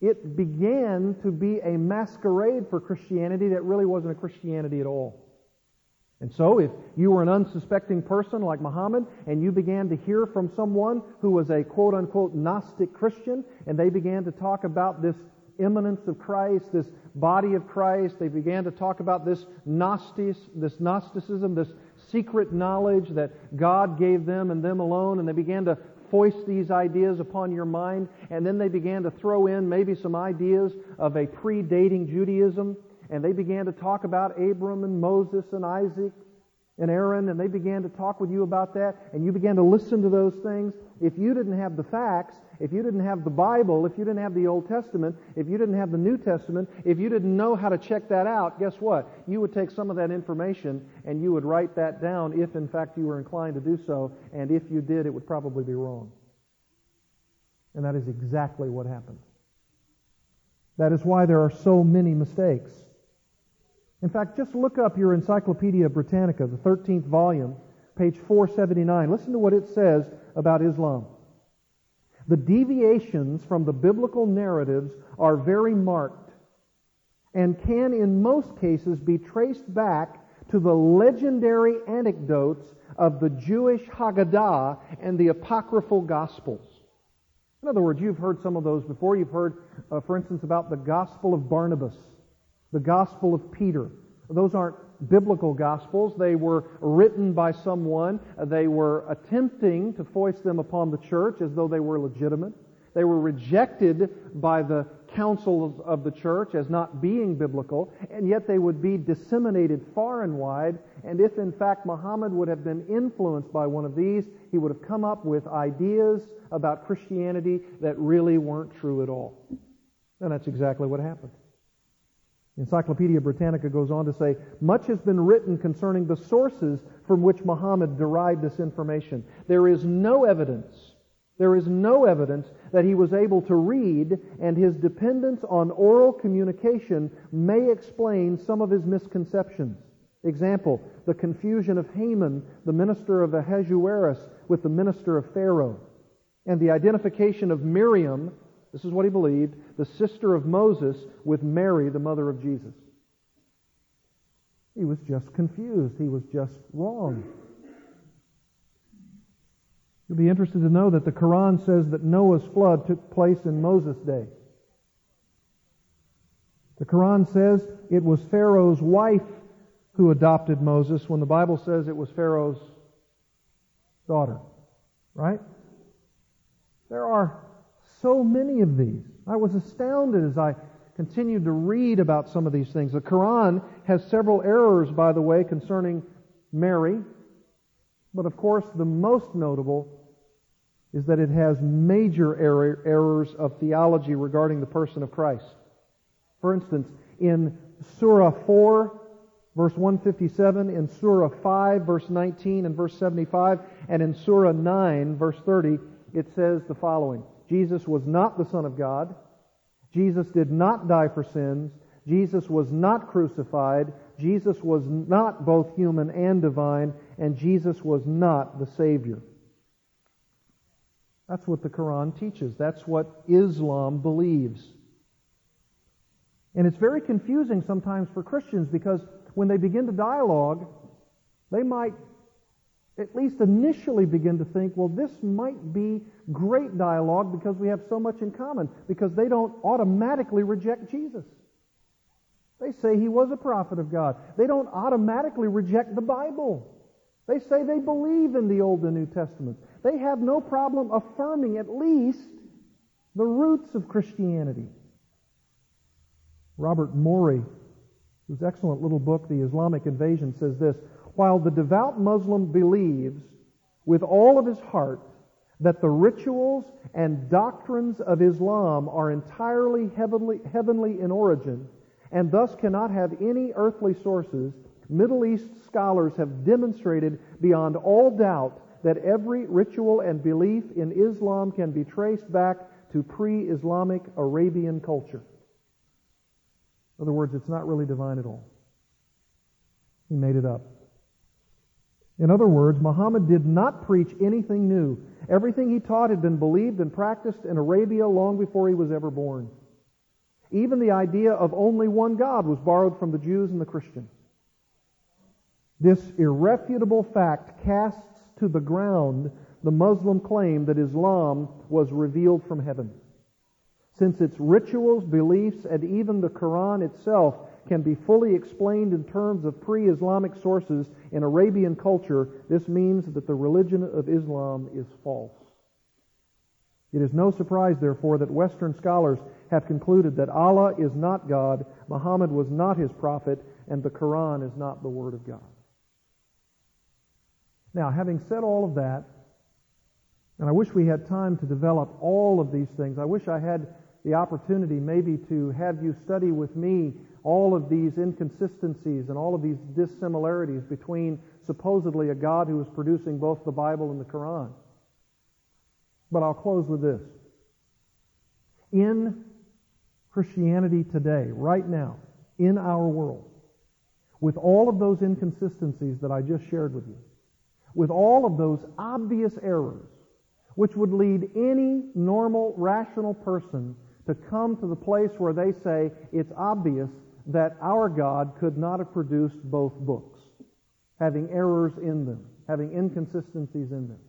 it began to be a masquerade for Christianity that really wasn't a Christianity at all. And so, if you were an unsuspecting person like Muhammad and you began to hear from someone who was a quote unquote Gnostic Christian and they began to talk about this immanence of Christ, this body of Christ, they began to talk about this Gnostic, this Gnosticism, this secret knowledge that God gave them and them alone, and they began to foist these ideas upon your mind, and then they began to throw in maybe some ideas of a predating Judaism and they began to talk about Abram and Moses and Isaac and Aaron, and they began to talk with you about that, and you began to listen to those things. If you didn't have the facts, if you didn't have the Bible, if you didn't have the Old Testament, if you didn't have the New Testament, if you didn't know how to check that out, guess what? You would take some of that information and you would write that down if in fact you were inclined to do so, and if you did, it would probably be wrong. And that is exactly what happened. That is why there are so many mistakes. In fact, just look up your Encyclopedia Britannica, the 13th volume, page 479. Listen to what it says about Islam. The deviations from the biblical narratives are very marked and can in most cases be traced back to the legendary anecdotes of the Jewish Haggadah and the apocryphal Gospels. In other words, you've heard some of those before. You've heard, uh, for instance, about the Gospel of Barnabas the Gospel of Peter. Those aren't biblical Gospels. They were written by someone. They were attempting to foist them upon the church as though they were legitimate. They were rejected by the councils of the church as not being biblical, and yet they would be disseminated far and wide. And if in fact Muhammad would have been influenced by one of these, he would have come up with ideas about Christianity that really weren't true at all. And that's exactly what happened. Encyclopedia Britannica goes on to say, much has been written concerning the sources from which Muhammad derived this information. There is no evidence, there is no evidence that he was able to read, and his dependence on oral communication may explain some of his misconceptions. Example, the confusion of Haman, the minister of Ahasuerus, with the minister of Pharaoh, and the identification of Miriam, this is what he believed, the sister of Moses with Mary, the mother of Jesus. He was just confused. He was just wrong. You'll be interested to know that the Quran says that Noah's flood took place in Moses' day. The Quran says it was Pharaoh's wife who adopted Moses when the Bible says it was Pharaoh's daughter. Right? There are so many of these. I was astounded as I continued to read about some of these things. The Quran has several errors, by the way, concerning Mary. But of course, the most notable is that it has major error, errors of theology regarding the person of Christ. For instance, in Surah 4, verse 157, in Surah 5, verse 19 and verse 75, and in Surah 9, verse 30, it says the following. Jesus was not the Son of God. Jesus did not die for sins. Jesus was not crucified. Jesus was not both human and divine. And Jesus was not the Savior. That's what the Quran teaches. That's what Islam believes. And it's very confusing sometimes for Christians because when they begin to dialogue, they might at least initially begin to think, well, this might be great dialogue because we have so much in common, because they don't automatically reject Jesus. They say he was a prophet of God. They don't automatically reject the Bible. They say they believe in the Old and New Testaments. They have no problem affirming at least the roots of Christianity. Robert Morey, whose excellent little book, The Islamic Invasion, says this While the devout Muslim believes with all of his heart that the rituals and doctrines of Islam are entirely heavenly, heavenly in origin and thus cannot have any earthly sources, Middle East scholars have demonstrated beyond all doubt that every ritual and belief in Islam can be traced back to pre-Islamic Arabian culture. In other words, it's not really divine at all. He made it up. In other words, Muhammad did not preach anything new. Everything he taught had been believed and practiced in Arabia long before he was ever born. Even the idea of only one God was borrowed from the Jews and the Christians. This irrefutable fact casts to the ground the Muslim claim that Islam was revealed from heaven. Since its rituals, beliefs, and even the Quran itself can be fully explained in terms of pre-Islamic sources in Arabian culture, this means that the religion of Islam is false. It is no surprise, therefore, that Western scholars have concluded that Allah is not God, Muhammad was not his prophet, and the Quran is not the Word of God. Now, having said all of that, and I wish we had time to develop all of these things. I wish I had the opportunity maybe to have you study with me all of these inconsistencies and all of these dissimilarities between supposedly a God who is producing both the Bible and the Quran. But I'll close with this. In Christianity today, right now, in our world, with all of those inconsistencies that I just shared with you, with all of those obvious errors, which would lead any normal, rational person to come to the place where they say it's obvious that our God could not have produced both books, having errors in them, having inconsistencies in them.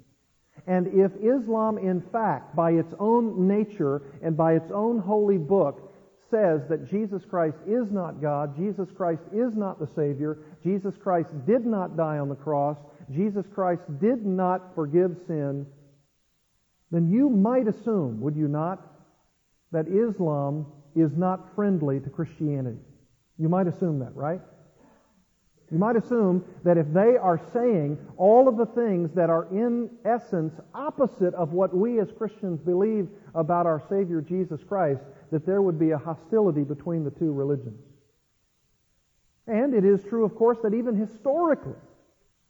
And if Islam, in fact, by its own nature and by its own holy book, says that Jesus Christ is not God, Jesus Christ is not the Savior, Jesus Christ did not die on the cross, Jesus Christ did not forgive sin, then you might assume, would you not, that Islam is not friendly to Christianity. You might assume that, right? You might assume that if they are saying all of the things that are in essence opposite of what we as Christians believe about our Savior Jesus Christ, that there would be a hostility between the two religions. And it is true, of course, that even historically,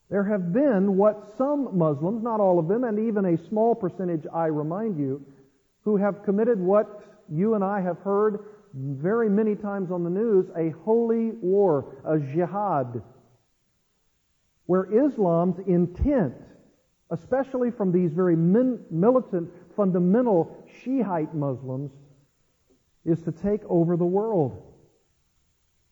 there have been what some Muslims, not all of them, and even a small percentage, I remind you, who have committed what you and I have heard very many times on the news a holy war, a jihad, where Islam's intent, especially from these very min- militant, fundamental Shiite Muslims, is to take over the world.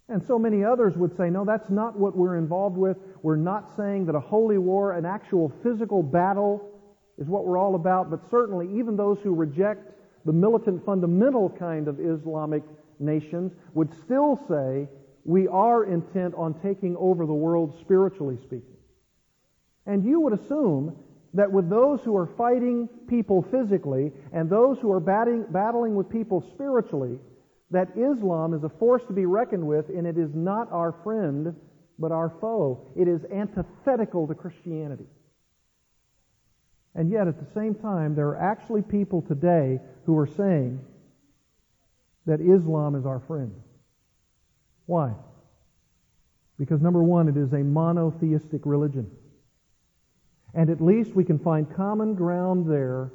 And so many others would say, no, that's not what we're involved with. We're not saying that a holy war, an actual physical battle, is what we're all about. But certainly, even those who reject the militant fundamental kind of Islamic nations would still say we are intent on taking over the world spiritually speaking. And you would assume that with those who are fighting people physically and those who are batting, battling with people spiritually, that Islam is a force to be reckoned with and it is not our friend but our foe. It is antithetical to Christianity. And yet, at the same time, there are actually people today who are saying that Islam is our friend. Why? Because number one, it is a monotheistic religion. And at least we can find common ground there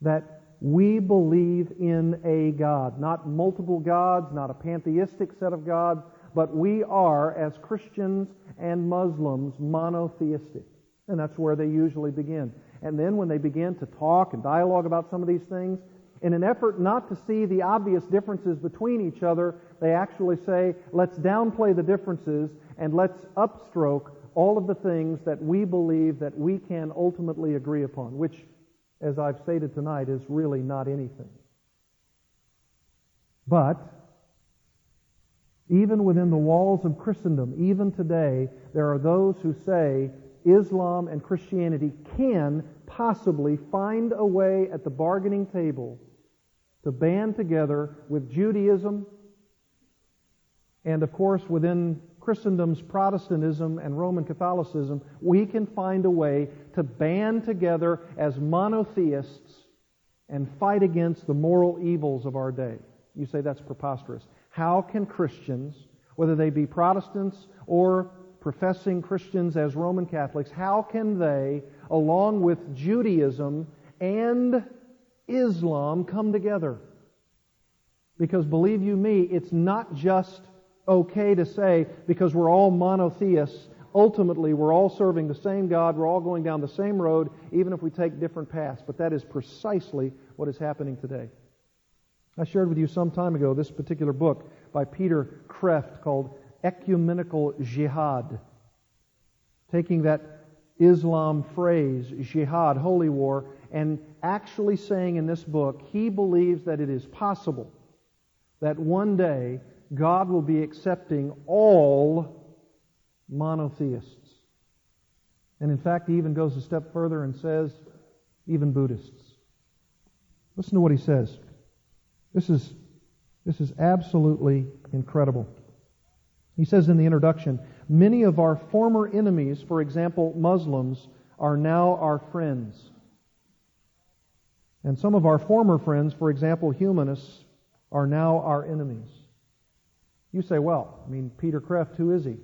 that we believe in a God. Not multiple gods, not a pantheistic set of gods, but we are, as Christians and Muslims, monotheistic. And that's where they usually begin. And then when they begin to talk and dialogue about some of these things, in an effort not to see the obvious differences between each other, they actually say, let's downplay the differences and let's upstroke all of the things that we believe that we can ultimately agree upon, which, as I've stated tonight, is really not anything. But, even within the walls of Christendom, even today, there are those who say Islam and Christianity can possibly find a way at the bargaining table to band together with Judaism and, of course, within Christendom's Protestantism and Roman Catholicism, we can find a way to band together as monotheists and fight against the moral evils of our day. You say that's preposterous. How can Christians, whether they be Protestants or professing Christians as Roman Catholics, how can they, along with Judaism and Islam, come together? Because believe you me, it's not just okay to say, because we're all monotheists, ultimately we're all serving the same God, we're all going down the same road, even if we take different paths. But that is precisely what is happening today. I shared with you some time ago this particular book by Peter Kreeft called Ecumenical Jihad. Taking that Islam phrase, jihad, holy war, and actually saying in this book, he believes that it is possible that one day God will be accepting all monotheists. And in fact, he even goes a step further and says, even Buddhists. Listen to what he says. This is, this is absolutely incredible. He says in the introduction, many of our former enemies, for example, Muslims, are now our friends. And some of our former friends, for example, humanists, are now our enemies. You say, well, I mean, Peter Kreeft, who is he?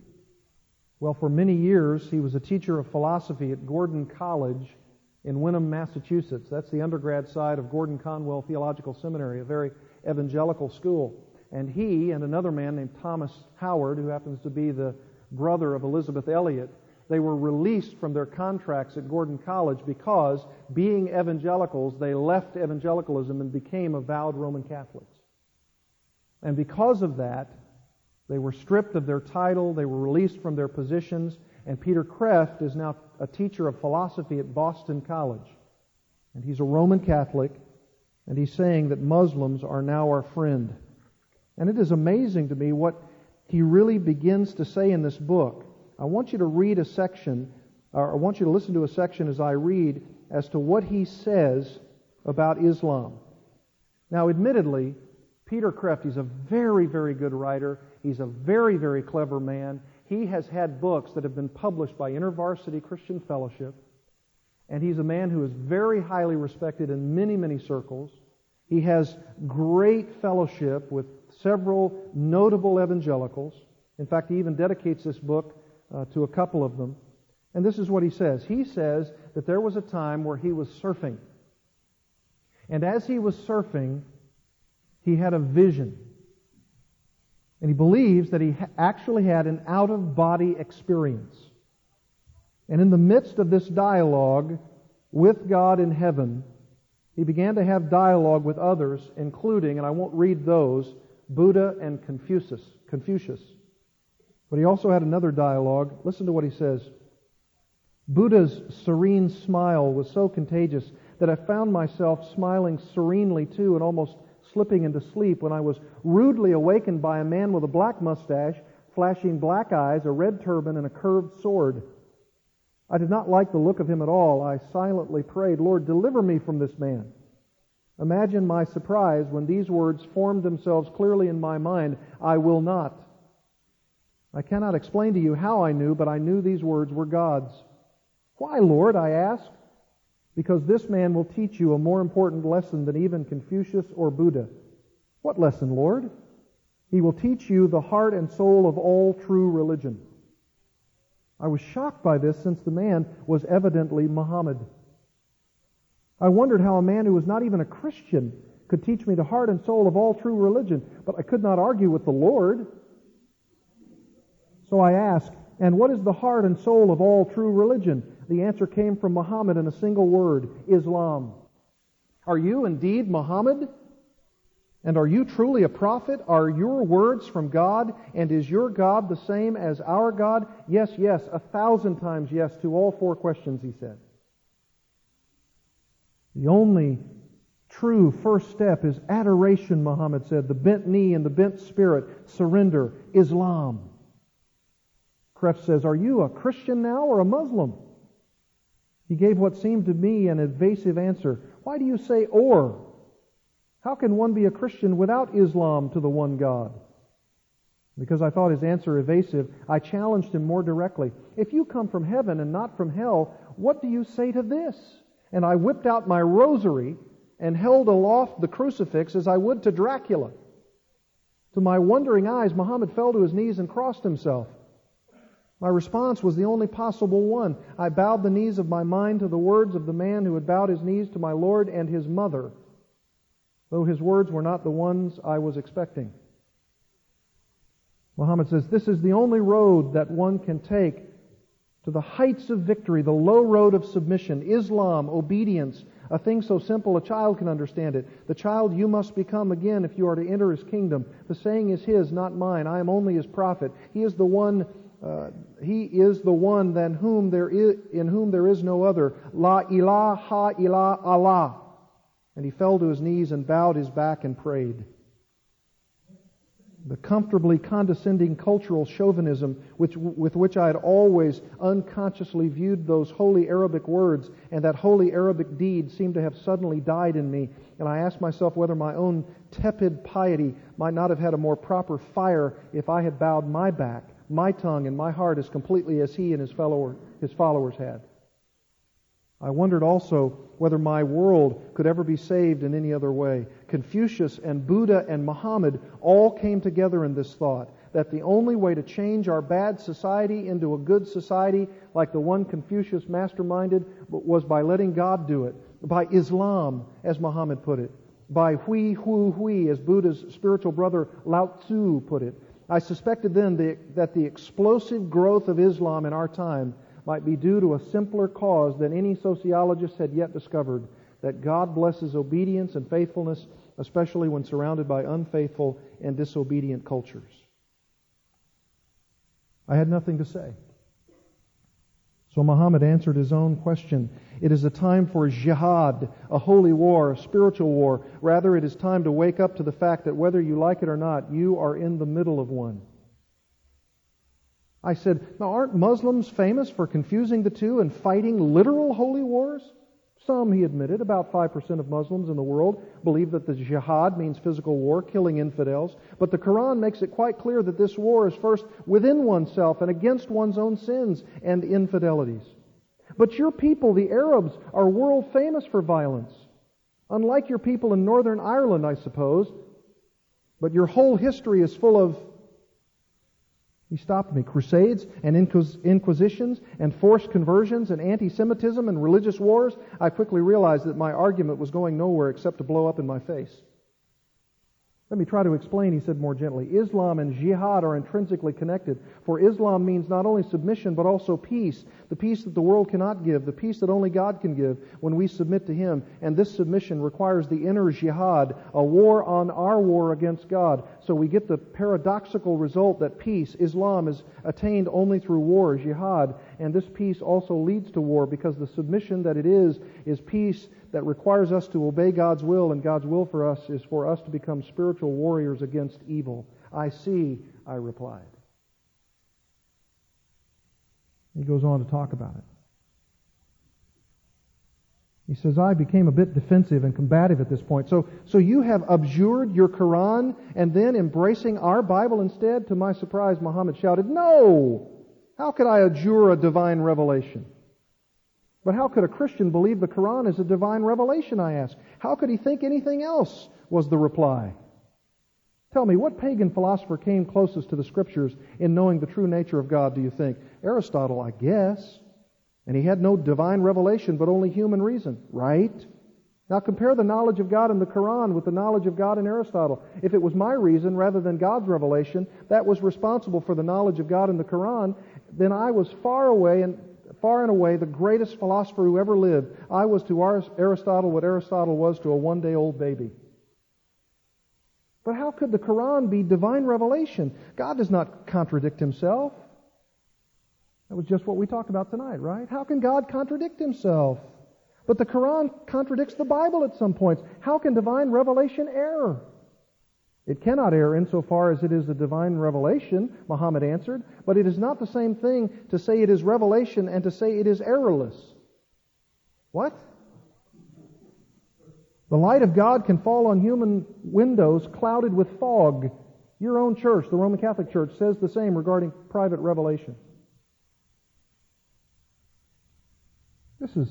Well, for many years, he was a teacher of philosophy at Gordon College in Wenham, Massachusetts. That's the undergrad side of Gordon Conwell Theological Seminary, a very evangelical school. And he and another man named Thomas Howard, who happens to be the brother of Elisabeth Elliot, they were released from their contracts at Gordon College because, being evangelicals, they left evangelicalism and became avowed Roman Catholics. And because of that, they were stripped of their title, they were released from their positions, and Peter Kreeft is now a teacher of philosophy at Boston College. And he's a Roman Catholic, and he's saying that Muslims are now our friend. And it is amazing to me what he really begins to say in this book. I want you to read a section, or I want you to listen to a section as I read as to what he says about Islam. Now, admittedly, Peter Kreeft, he's a very, very good writer. He's a very, very clever man. He has had books that have been published by InterVarsity Christian Fellowship. And he's a man who is very highly respected in many, many circles. He has great fellowship with several notable evangelicals. In fact, he even dedicates this book uh, to a couple of them. And this is what he says. He says that there was a time where he was surfing. And as he was surfing, he had a vision. And he believes that he actually had an out of body experience. And in the midst of this dialogue with God in heaven, he began to have dialogue with others, including, and I won't read those, Buddha and Confucius. Confucius. But he also had another dialogue. Listen to what he says. Buddha's serene smile was so contagious that I found myself smiling serenely too and almost slipping into sleep when I was rudely awakened by a man with a black mustache, flashing black eyes, a red turban, and a curved sword. I did not like the look of him at all. I silently prayed, Lord, deliver me from this man. Imagine my surprise when these words formed themselves clearly in my mind I will not. I cannot explain to you how I knew, but I knew these words were God's. Why, Lord? I asked because this man will teach you a more important lesson than even Confucius or Buddha. What lesson, Lord? He will teach you the heart and soul of all true religion. I was shocked by this since the man was evidently Muhammad. I wondered how a man who was not even a Christian could teach me the heart and soul of all true religion, but I could not argue with the Lord. So I asked, and what is the heart and soul of all true religion? The answer came from Muhammad in a single word Islam. Are you indeed Muhammad? And are you truly a prophet? Are your words from God? And is your God the same as our God? Yes, yes, a thousand times yes to all four questions, he said. The only true first step is adoration, Muhammad said. The bent knee and the bent spirit, surrender, Islam. Kreeft says, Are you a Christian now or a Muslim? He gave what seemed to me an evasive answer. Why do you say or? How can one be a Christian without Islam to the one God? Because I thought his answer evasive, I challenged him more directly. If you come from heaven and not from hell, what do you say to this? And I whipped out my rosary and held aloft the crucifix as I would to Dracula. To my wondering eyes, Muhammad fell to his knees and crossed himself. My response was the only possible one. I bowed the knees of my mind to the words of the man who had bowed his knees to my Lord and his mother, though his words were not the ones I was expecting. Muhammad says, This is the only road that one can take to the heights of victory, the low road of submission, Islam, obedience, a thing so simple a child can understand it. The child you must become again if you are to enter his kingdom. The saying is his, not mine. I am only his prophet. He is the one. Uh, he is the one than whom there is, in whom there is no other. La ilaha illa Allah. And he fell to his knees and bowed his back and prayed the comfortably condescending cultural chauvinism which, with which I had always unconsciously viewed those holy Arabic words and that holy Arabic deed seemed to have suddenly died in me. And I asked myself whether my own tepid piety might not have had a more proper fire if I had bowed my back, my tongue, and my heart as completely as he and his, his followers had. I wondered also whether my world could ever be saved in any other way. Confucius and Buddha and Muhammad all came together in this thought that the only way to change our bad society into a good society, like the one Confucius masterminded, was by letting God do it, by Islam, as Muhammad put it, by Hui Hu Hui, as Buddha's spiritual brother Lao Tzu put it. I suspected then the, that the explosive growth of Islam in our time might be due to a simpler cause than any sociologist had yet discovered that God blesses obedience and faithfulness, especially when surrounded by unfaithful and disobedient cultures. I had nothing to say. So Muhammad answered his own question. It is a time for jihad, a holy war, a spiritual war. Rather, it is time to wake up to the fact that whether you like it or not, you are in the middle of one. I said, Now, aren't Muslims famous for confusing the two and fighting literal holy wars? Some, he admitted, about 5% of Muslims in the world believe that the jihad means physical war, killing infidels. But the Quran makes it quite clear that this war is first within oneself and against one's own sins and infidelities. But your people, the Arabs, are world famous for violence. Unlike your people in Northern Ireland, I suppose. But your whole history is full of he stopped me. Crusades and inquisitions and forced conversions and anti-Semitism and religious wars. I quickly realized that my argument was going nowhere except to blow up in my face. Let me try to explain, he said more gently. Islam and jihad are intrinsically connected, for Islam means not only submission but also peace, the peace that the world cannot give, the peace that only God can give when we submit to Him. And this submission requires the inner jihad, a war on our war against God. So we get the paradoxical result that peace, Islam, is attained only through war, jihad, and this peace also leads to war because the submission that it is is peace that requires us to obey God's will, and God's will for us is for us to become spiritual warriors against evil. I see, I replied. He goes on to talk about it. He says, I became a bit defensive and combative at this point. So, so you have abjured your Quran and then embracing our Bible instead? To my surprise, Muhammad shouted, No! How could I abjure a divine revelation? But how could a Christian believe the Quran is a divine revelation, I ask? How could he think anything else? was the reply. Tell me, what pagan philosopher came closest to the Scriptures in knowing the true nature of God, do you think? Aristotle, I guess. And he had no divine revelation, but only human reason, right? Now compare the knowledge of God in the Quran with the knowledge of God in Aristotle. If it was my reason rather than God's revelation that was responsible for the knowledge of God in the Quran, then I was far away and far and away the greatest philosopher who ever lived. I was to Aristotle what Aristotle was to a one day old baby. But how could the Quran be divine revelation? God does not contradict himself. That was just what we talked about tonight, right? How can God contradict himself? But the Quran contradicts the Bible at some points. How can divine revelation err? It cannot err insofar as it is a divine revelation, Muhammad answered, but it is not the same thing to say it is revelation and to say it is errorless. What? The light of God can fall on human windows clouded with fog. Your own church, the Roman Catholic Church, says the same regarding private revelation. This is,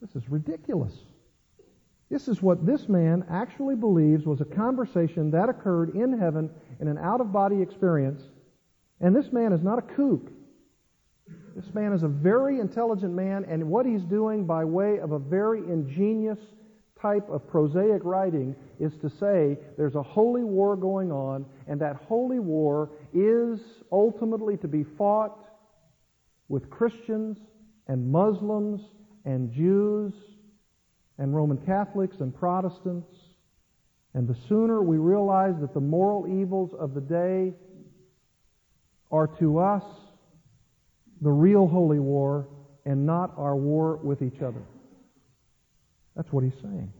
this is ridiculous. This is what this man actually believes was a conversation that occurred in heaven in an out of body experience. And this man is not a kook. This man is a very intelligent man, and what he's doing by way of a very ingenious type of prosaic writing is to say there's a holy war going on, and that holy war is ultimately to be fought with Christians and Muslims and Jews and Roman Catholics and Protestants. And the sooner we realize that the moral evils of the day are to us the real holy war and not our war with each other. That's what he's saying.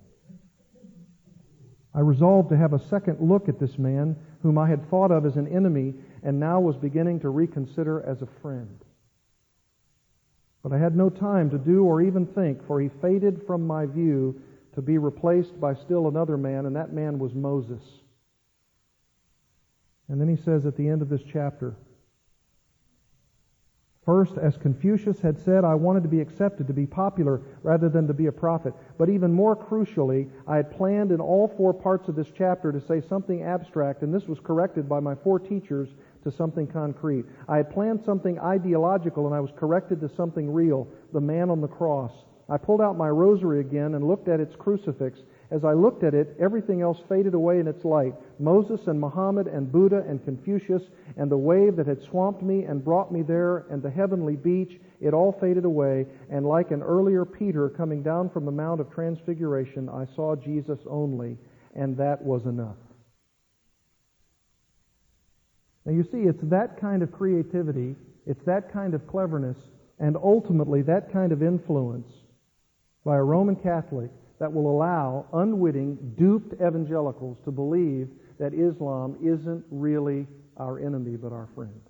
I resolved to have a second look at this man whom I had thought of as an enemy and now was beginning to reconsider as a friend. But I had no time to do or even think, for he faded from my view to be replaced by still another man, and that man was Moses. And then he says at the end of this chapter, First, as Confucius had said, I wanted to be accepted, to be popular, rather than to be a prophet. But even more crucially, I had planned in all four parts of this chapter to say something abstract, and this was corrected by my four teachers to something concrete. I had planned something ideological and I was corrected to something real, the man on the cross. I pulled out my rosary again and looked at its crucifix. As I looked at it, everything else faded away in its light. Moses and Muhammad and Buddha and Confucius and the wave that had swamped me and brought me there and the heavenly beach, it all faded away. And like an earlier Peter coming down from the Mount of Transfiguration, I saw Jesus only, and that was enough. Now you see, it's that kind of creativity, it's that kind of cleverness, and ultimately that kind of influence by a Roman Catholic that will allow unwitting, duped evangelicals to believe that Islam isn't really our enemy but our friend.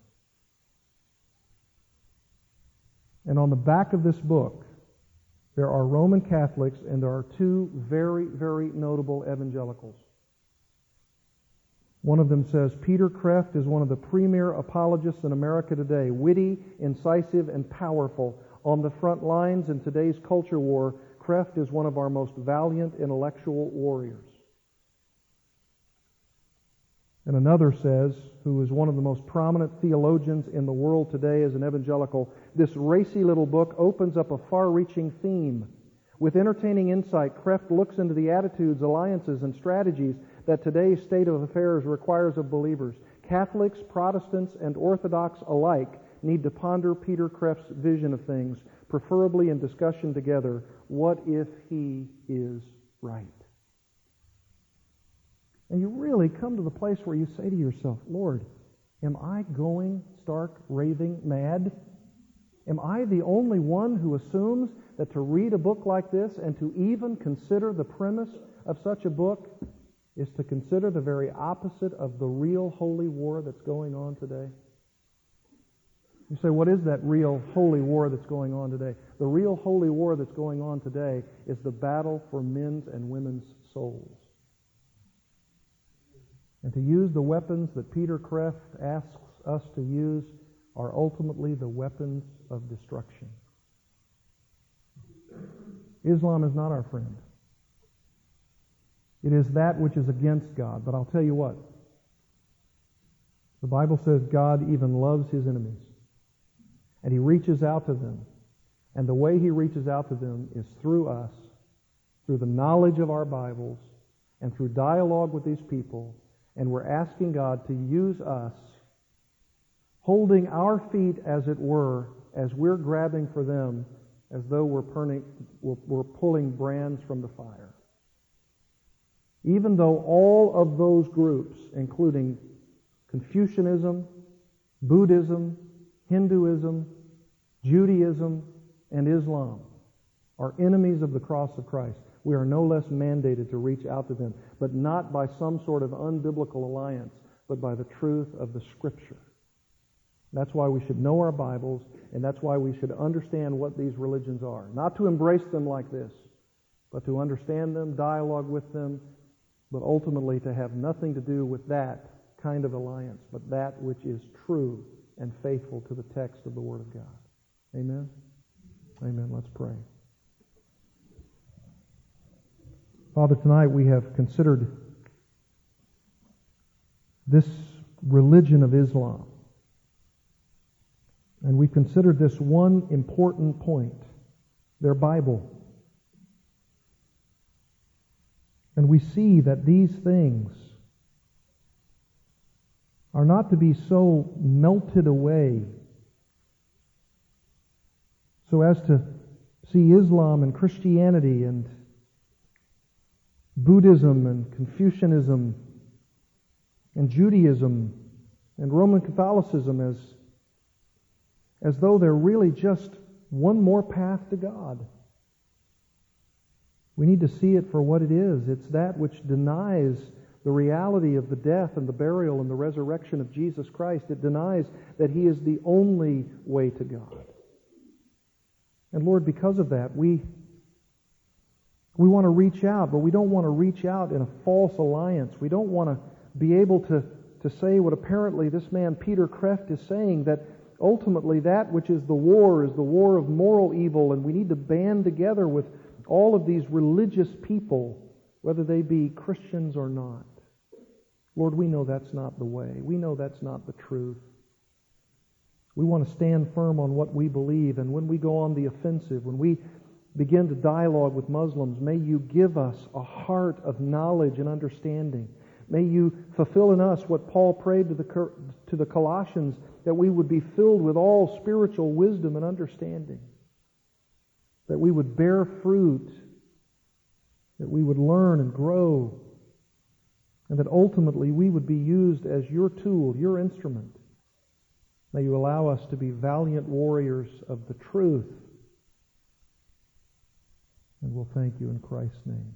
And on the back of this book, there are Roman Catholics and there are two very, very notable evangelicals. One of them says Peter Kreeft is one of the premier apologists in America today, witty, incisive, and powerful. On the front lines in today's culture war, Kreeft is one of our most valiant intellectual warriors. And another says, who is one of the most prominent theologians in the world today as an evangelical, this racy little book opens up a far reaching theme. With entertaining insight, Kreeft looks into the attitudes, alliances, and strategies that today's state of affairs requires of believers. Catholics, Protestants, and Orthodox alike need to ponder Peter Kreeft's vision of things, preferably in discussion together. What if he is right? And you really come to the place where you say to yourself, Lord, am I going stark raving mad? Am I the only one who assumes that to read a book like this and to even consider the premise of such a book is to consider the very opposite of the real holy war that's going on today. You say, what is that real holy war that's going on today? The real holy war that's going on today is the battle for men's and women's souls. And to use the weapons that Peter Kreeft asks us to use are ultimately the weapons of destruction. Islam is not our friend. It is that which is against God. But I'll tell you what. The Bible says God even loves his enemies. And he reaches out to them. And the way he reaches out to them is through us, through the knowledge of our Bibles, and through dialogue with these people. And we're asking God to use us, holding our feet, as it were, as we're grabbing for them, as though we're, pulling brands from the fire even though all of those groups, including Confucianism, Buddhism, Hinduism, Judaism, and Islam, are enemies of the cross of Christ, we are no less mandated to reach out to them, but not by some sort of unbiblical alliance, but by the truth of the Scripture. That's why we should know our Bibles, and that's why we should understand what these religions are. Not to embrace them like this, but to understand them, dialogue with them, but ultimately to have nothing to do with that kind of alliance, but that which is true and faithful to the text of the Word of God. Amen? Amen. Let's pray. Father, tonight we have considered this religion of Islam. And we've considered this one important point their Bible. And we see that these things are not to be so melted away so as to see Islam and Christianity and Buddhism and Confucianism and Judaism and Roman Catholicism as, as though they're really just one more path to God. We need to see it for what it is. It's that which denies the reality of the death and the burial and the resurrection of Jesus Christ. It denies that He is the only way to God. And Lord, because of that, we, we want to reach out, but we don't want to reach out in a false alliance. We don't want to be able to, to say what apparently this man Peter Kreeft is saying, that ultimately that which is the war is the war of moral evil, and we need to band together with all of these religious people, whether they be Christians or not. Lord, we know that's not the way. We know that's not the truth. We want to stand firm on what we believe, and when we go on the offensive, when we begin to dialogue with Muslims, may you give us a heart of knowledge and understanding. May you fulfill in us what Paul prayed to the, to the Colossians, that we would be filled with all spiritual wisdom and understanding that we would bear fruit, that we would learn and grow, and that ultimately we would be used as your tool, your instrument. May you allow us to be valiant warriors of the truth. And we'll thank you in Christ's name.